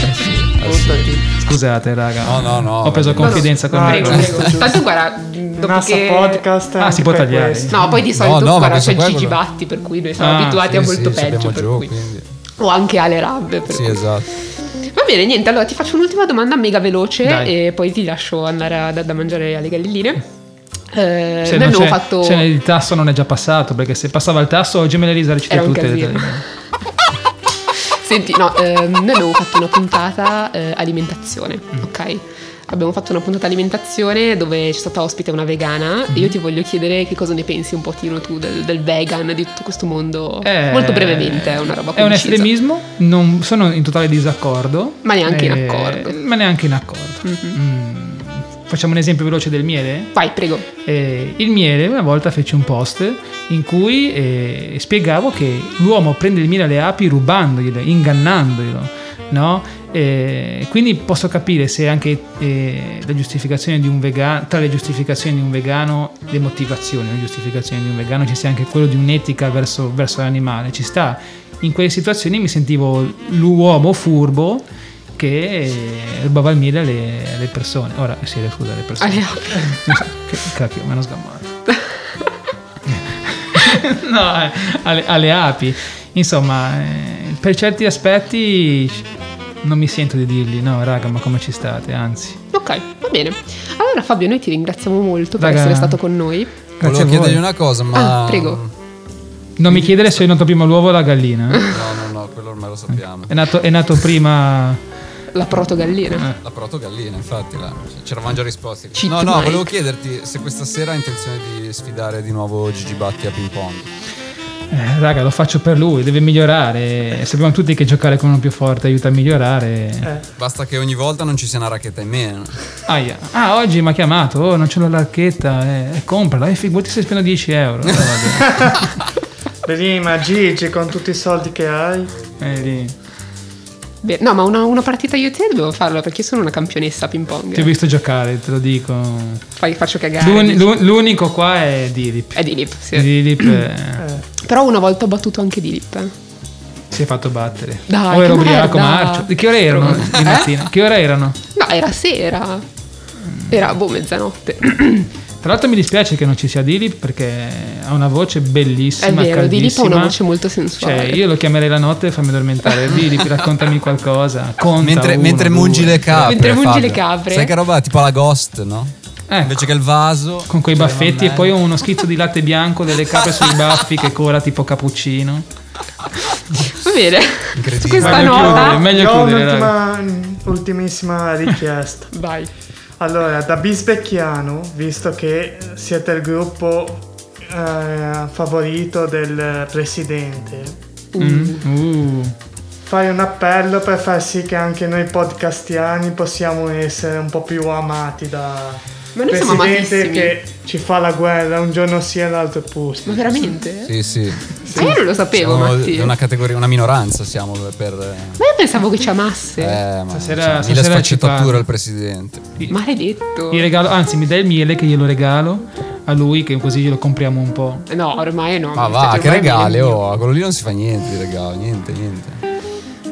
Eh sì, eh sì. Scusate raga,
No, no, no,
ho preso confidenza con
No,
me.
no,
prego.
giusto.
Tanto guarda, dopo che...
podcast
Ah, si può tagliare.
questo.
No, poi di solito
no, ma
guarda, c'è Gigi
quello-
Batti, per cui noi siamo
Ah,
abituati a
Sì,
molto
sì, ci
peggio.
giù.
O anche Ale Rabbe.
Sì,
cui.
esatto.
Bene, niente, allora ti faccio un'ultima domanda mega veloce
Dai.
e poi ti lascio andare a- da, da mangiare alle galline. Eh,
Se, non
fatto...
se il tasso non è già passato, perché se passava il tasso oggi me le
un
tutte. le-.
Senti, no, ehm, noi abbiamo fatto una puntata eh, alimentazione,
Mm.
ok? Abbiamo fatto una puntata alimentazione dove c'è stata ospite una vegana e
Mm.
io ti voglio chiedere che cosa ne pensi un pochino tu del, del vegan, di tutto questo mondo.
Eh,
Molto brevemente, è una roba
È un estremismo, non sono in totale disaccordo.
Ma neanche in
Eh,
accordo.
Ma neanche in accordo. Mm. Facciamo un esempio veloce del miele?
Vai, prego.
Eh, il miele, una volta fece un post in cui eh, spiegavo che l'uomo prende il miele alle api rubandoglielo, ingannandoglielo, no? Eh, quindi posso capire se anche eh, la giustificazione di un vegano, tra le giustificazioni di un vegano, le motivazioni, le giustificazioni di un vegano ci sia anche quello di un'etica verso, verso l'animale, ci sta. In quelle situazioni mi sentivo l'uomo furbo che eh, rubava il miele alle, persone. Ora, sì, scusa, alle persone.
Alle api.
che cacchio, me l'ho sgammato. no, eh, alle, alle api. Insomma, eh, per certi aspetti non mi sento di dirgli, no, raga, ma come ci state? Anzi,
Ok, va bene. Allora Fabio, noi ti ringraziamo molto per
Raga.
essere stato con noi.
grazie a
Volevo chiedergli una cosa, ma.
Ah, prego.
Non mi chiedere se è nato prima l'uovo o la gallina. eh.
No, no, no, quello ormai lo sappiamo.
È nato, è nato prima.
La protogallina.
La protogallina, infatti, là, c'eravamo già risposti.
Cheat
no, no,
Mike.
volevo chiederti se questa sera hai intenzione di sfidare di nuovo Gigi Batti a ping pong.
Eh, raga, lo faccio per lui, deve migliorare. Sappiamo tutti che giocare con uno più forte aiuta a migliorare.
Eh,
Basta che ogni volta non ci sia una racchetta in meno.
Aia. Ah, oggi mi ha chiamato, oh, non c'è la larchetta, eh, eh, comprala, e figurati se spendo 10 euro. Eh.
Vedi, ma Gigi, con tutti i soldi che hai,
Eh, lì.
Beh, no, ma una, una partita io e te dovevo farla perché io sono una campionessa a ping pong.
Ti ho visto giocare, te lo dico.
Fai- faccio cagare.
L'uni- l'u- l'unico qua è Dilip.
È Dilip, sì.
Dilip eh,
Però una volta ho battuto anche Dilip. eh.
si è fatto battere.
Dai,
o era
che
ubriaco marcio. Di che ore erano di
Eh?
mattina? Che ore erano?
No, era sera. Era boh, mezzanotte.
Tra l'altro mi dispiace che non ci sia Dilip perché ha una voce
È
bellissima,
vero, Dilip ha una voce molto sensuale.
Cioè, io lo chiamerei la notte e fammi addormentare. Dilip, raccontami qualcosa. Conta
mentre
uno,
mentre
due,
mungi le capre.
Mentre mungi
Fabio.
le capre.
Sai che roba? Tipo la ghost, no?
Ecco.
Invece che il vaso.
Con quei baffetti e poi uno schizzo di latte bianco delle capre sui baffi che cola tipo cappuccino.
Va bene, su questa
Meglio
nota,
chiudere, meglio
Io
chiudere,
un'ultima, ultimissima richiesta.
vai.
Allora, da Bisbecchiano, visto che siete il gruppo eh, favorito del presidente,
Uh,
fai un appello per far sì che anche noi podcastiani possiamo essere un po' più amati da
Ma noi siamo
presidente
amatissimi.
che ci fa la guerra un giorno sì e l'altro pure.
Ma veramente?
Sì, sì.
Ma io non lo sapevo,
Siamo
Matti.
una categoria, una minoranza siamo per...
Ma io pensavo che ci amasse.
Eh, ma
Stasera-
mille
stasera
sfaccettature al presidente.
Maledetto.
gli regalo, anzi, mi dai il miele che glielo regalo a lui, che così glielo compriamo un po'.
No, ormai no.
Ma
mi
va, che
mio.
oh, a quello lì non si fa niente di regalo, niente, niente.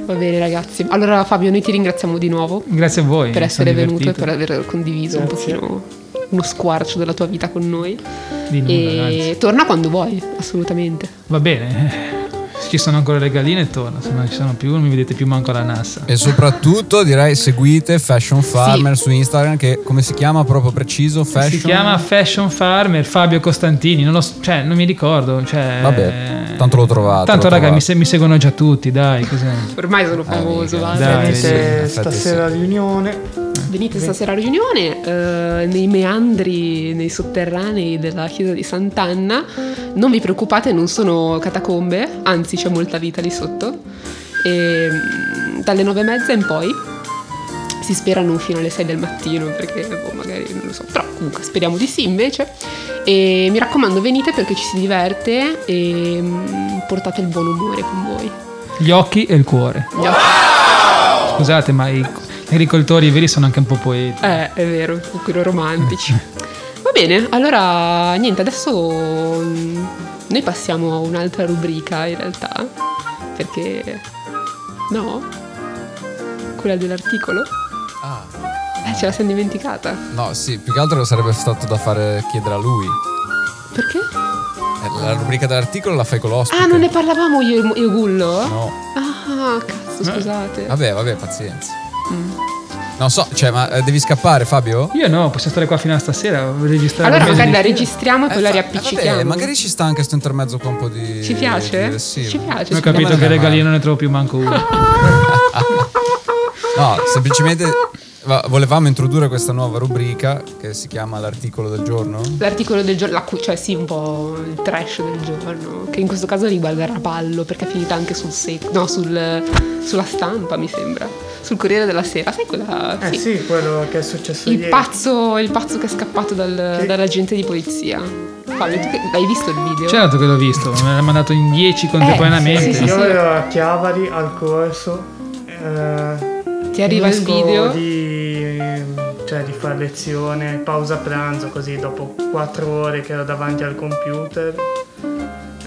Va bene, ragazzi. Allora, Fabio, noi ti ringraziamo di nuovo
Grazie a voi.
per essere venuto e
divertito.
per aver condiviso un
Grazie.
pochino uno squarcio della tua vita con noi.
Nulla,
e
anzi.
torna quando vuoi, assolutamente.
Va bene. Se ci sono ancora regaline e torno, se non ci sono più non mi vedete più manco alla nassa.
E soprattutto direi seguite Fashion Farmer su Instagram che come si chiama proprio preciso? Fashion
Si chiama Fashion Farmer Fabio Costantini, non lo so- cioè non mi ricordo. Cioè,
Vabbè, tanto lo trovate.
Tanto
lo
raga, mi, se- mi seguono già tutti, dai. cos'è?
Ormai sono famoso,
mica.
va.
Dai,
Venite
sì,
stasera
sì.
riunione.
Venite stasera a riunione eh, nei meandri, nei sotterranei della chiesa di Sant'Anna. Non vi preoccupate, non sono catacombe, anzi c'è molta vita lì sotto. E, mm, dalle nove e mezza in poi si spera non fino alle 6 del mattino perché boh, magari non lo so, però comunque speriamo di sì invece. E mi raccomando venite perché ci si diverte e mm, portate il buon umore con voi.
Gli occhi e il cuore. Scusate, ma i gli agricoltori veri sono anche un po' poeti.
Eh, è vero, un pochino romantici. Va bene, allora niente, adesso mm, noi passiamo a un'altra rubrica in realtà, perché no? Quella dell'articolo?
Ah,
Eh, ce la siamo dimenticata.
no, sì, più che altro sarebbe stato da fare chiedere a lui.
Perché?
Eh, La rubrica dell'articolo la fai con l'ospite.
Ah, non ne parlavamo io e Gullo?
No.
Ah, cazzo, scusate.
Vabbè, vabbè, pazienza.
Mm.
Non so, cioè, ma eh, devi scappare, Fabio?
Io no, possiamo stare qua fino a stasera, registrare.
Allora magari la registriamo e poi la
fa-
riappiccichiamo.
vabbè, magari ci sta anche sto intermezzo con un po' di.
Ci piace?
di-.
Ci piace.
Non ho capito che regalino ne trovo più manco uno.
No, semplicemente volevamo introdurre questa nuova rubrica che si chiama l'articolo del giorno.
L'articolo del giorno, la cu- cioè sì, un po' il trash del giorno, che in questo caso riguarda Rapallo, perché è finita anche sul sec- no, sul- sulla stampa, mi sembra, sul Corriere della Sera, sai quella?
Eh
sì.
sì, quello che è successo
Il
ieri.
pazzo, il pazzo che è scappato dal-
Che-
dall'agente di polizia. Fabio, tu che, hai visto il video?
Certo che l'ho visto, me l'ha mandato in 10 contemporaneamente.
Eh, sì, sì,
Io
sì.
ero a Chiavari al corso. eh,
Ti arriva il video?
Di, cioè, di fare lezione, pausa pranzo, così dopo quattro ore che ero davanti al computer.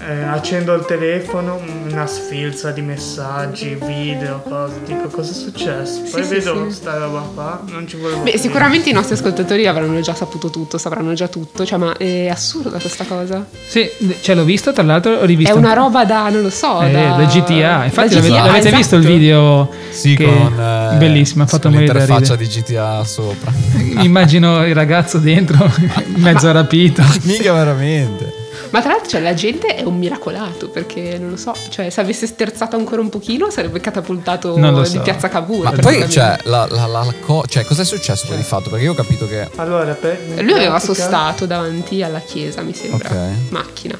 Eh, accendo il telefono, una sfilza di messaggi, video, cose. Dico cosa è successo? Poi
Sì, sì,
vedo
sì.
sta roba qua, non ci volevo
Beh,
credere.
sicuramente i nostri ascoltatori avranno già saputo tutto, sapranno già tutto, cioè, ma è assurda questa cosa.
Sì, cioè l'ho visto, tra l'altro ho rivisto
È
un
una roba da, non lo so,
Eh,
da,
da GTA. Infatti
da
l'avete,
GTA,
l'avete
esatto.
visto il video?
Sì,
che-
con. eh,
bellissimo, ha fatto morire da
l'interfaccia
ridere.
di GTA sopra.
Immagino il ragazzo dentro, mezzo rapito.
Mica veramente.
Ma tra l'altro cioè, la gente è un miracolato perché non lo so, cioè se avesse sterzato ancora un pochino sarebbe catapultato
lo
di
so.
piazza Cavour.
Ma poi, cioè, la, la, la, co- cioè, cos'è successo poi di fatto? Perché io ho capito che.
Allora, per,
Lui aveva sostato davanti alla chiesa, mi sembra,
Ok.
macchina.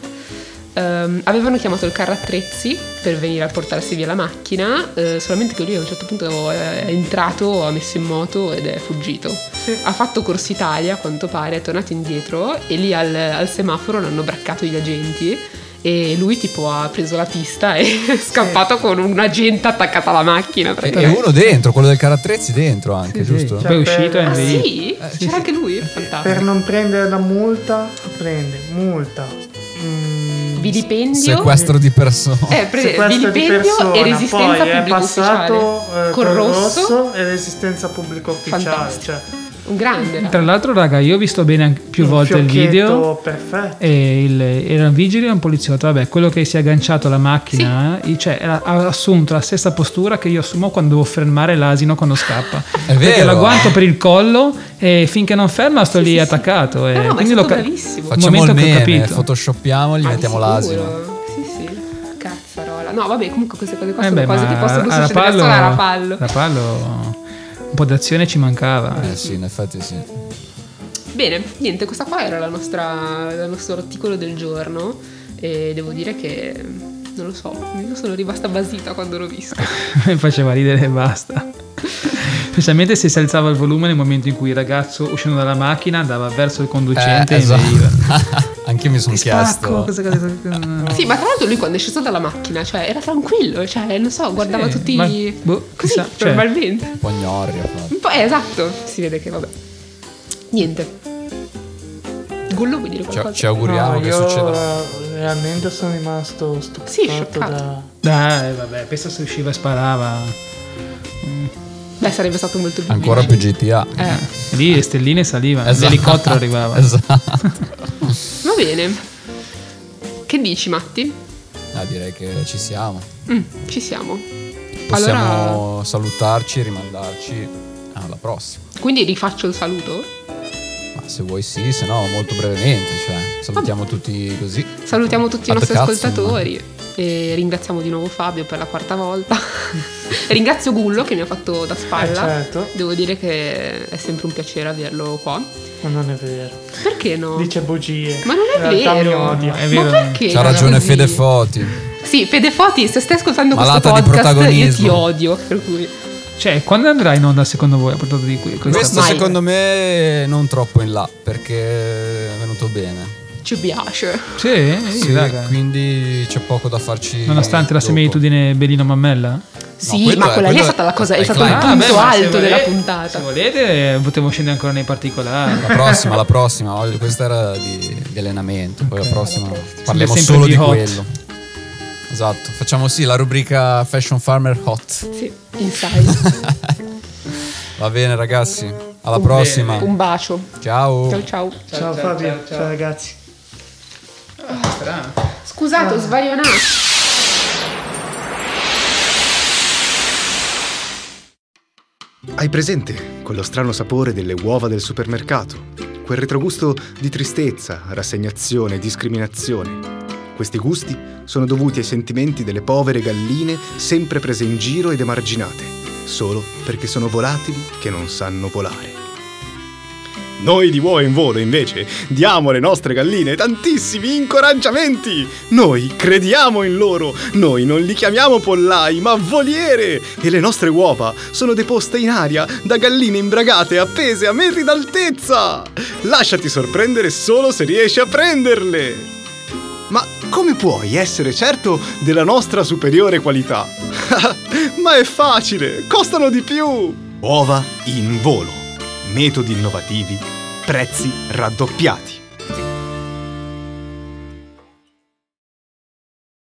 Ehm, avevano chiamato il carro attrezzi per venire a portarsi via la macchina, eh, solamente che lui a un certo punto è entrato, ha messo in moto ed è fuggito. Ha fatto Corsa Italia, a quanto pare, è tornato indietro e lì al, al semaforo l'hanno braccato gli agenti e lui tipo ha preso la pista e è scappato con un agente attaccato alla macchina.
E uno dentro, quello del carattrezzi dentro anche,
Sì, sì.
giusto?
Poi è uscito e
Ah sì? C'era anche lui? Fantastico.
Per non prendere la multa, prende multa. mm,
Vilipendio.
Sequestro di persone.
Eh, pre-
sequestro di persona,
e resistenza
poi è
pubblico
passato
ufficiale.
eh,
Col
col
rosso?
rosso e resistenza pubblico ufficiale.
Un grande.
Tra l'altro, raga, io ho visto bene anche più
un
volte il video.
perfetto.
E il, era un vigile e un poliziotto. Vabbè, quello che si è agganciato alla macchina, eh, cioè, ha assunto la stessa postura che io assumo quando devo fermare l'asino quando scappa.
È
Perché
vero.
l'agguanto per il collo e finché non ferma sto lì attaccato. E
No, no,
quindi ca-
bravissimo.
un
Facciamo il
momento che ho
meme,
capito.
photoshoppiamo e gli
di
mettiamo
sicuro.
l'asino.
Sì, sì. Cazzarola. No, vabbè, comunque queste cose qua
Eh
sono
beh,
cose che possono succedere solo a Rapallo.
Rapallo, po' d'azione ci mancava.
Eh sì, in effetti sì.
Bene, niente, questa qua era la nostra, il nostro articolo del giorno e devo dire che, non lo so, io sono rimasta basita quando l'ho visto.
Mi faceva ridere e basta. Specialmente se si alzava il volume nel momento in cui il ragazzo uscendo dalla macchina andava verso il conducente
Eh,
e
esatto.
veniva.
Anche io mi sono chiesto.
queste cose-
Sì, ma tra l'altro lui quando è sceso dalla macchina, cioè era tranquillo, cioè non so, guardava
Sì,
tutti
ma- boh,
così,
chissà, cioè-
normalmente.
Un po' gnorri.
Un po', eh, esatto, si vede che vabbè. Niente. Gullo vuoi dire
Ci,
qualcosa?
ci auguriamo
No,
che succeda.
eh, realmente sono rimasto stupefatto
Sì, scioccato.
da...
Dai, vabbè, pensa se usciva e sparava.
Beh, sarebbe stato molto più
Ancora più. GTA.
Eh,
Lì le stelline salivano,
Esatto.
l'elicottero arrivava.
Esatto.
va bene. Che dici, Matti?
Ah, direi che ci siamo.
Mm, ci siamo.
Possiamo
Allora,
salutarci e rimandarci alla prossima.
quindi rifaccio il saluto?
Ma se vuoi sì, se no molto brevemente, cioè salutiamo tutti così.
Salutiamo tutti i
Ad
nostri
cazzo,
ascoltatori e ringraziamo di nuovo Fabio per la quarta volta. Ringrazio Gullo che mi ha fatto da
Eh,
spalla.
certo,
Devo dire che è sempre un piacere averlo qua.
ma non è vero.
Perché no?
Dice bugie.
Ma non è
mi
vero.
odia.
È
Ma
vero.
perché?
C'ha ragione
così?
Fede Foti.
Sì, Fede Foti, se stai ascoltando
Malata
questo podcast, io ti odio. Per cui...
Cioè, quando andrà in onda secondo voi a portato di qui?
Questo
Mai.
secondo me non troppo in là perché è venuto bene.
Ci piace.
Sì, sì,
Sì,
raga.
quindi c'è poco da farci.
Nonostante la
dopo.
similitudine Belino Mammella?
Sì,
quello
ma
è-
quella lì è stata la cosa, è
è
stato il punto
se
alto della
volete-
puntata.
Se volete, potevo scendere ancora nei particolari.
La prossima, la prossima, Oggi questa era di, di allenamento, poi la prossima parliamo
Sempre
solo
di
di,
hot.
quello. Esatto, facciamo sì la rubrica Fashion Farmer Hot.
Sì, inside.
Va bene ragazzi, alla
Un-
prossima.
Un bacio.
Ciao.
Ciao ciao.
Ciao, Fabio, ciao, ragazzi.
Scusate, ho svarionato.
Hai presente quello strano sapore delle uova del supermercato? Quel retrogusto di tristezza, rassegnazione, discriminazione. Questi gusti sono dovuti ai sentimenti delle povere galline sempre prese in giro ed emarginate, solo perché sono volatili che non sanno volare. Noi di Uova in Volo, invece, diamo alle nostre galline tantissimi incoraggiamenti. Noi crediamo in loro. Noi non li chiamiamo pollai, ma voliere. E le nostre uova sono deposte in aria da galline imbragate appese a metri d'altezza. Lasciati sorprendere solo se riesci a prenderle. Ma come puoi essere certo della nostra superiore qualità? Ma è facile, costano di più. Uova in volo. Metodi innovativi, prezzi raddoppiati.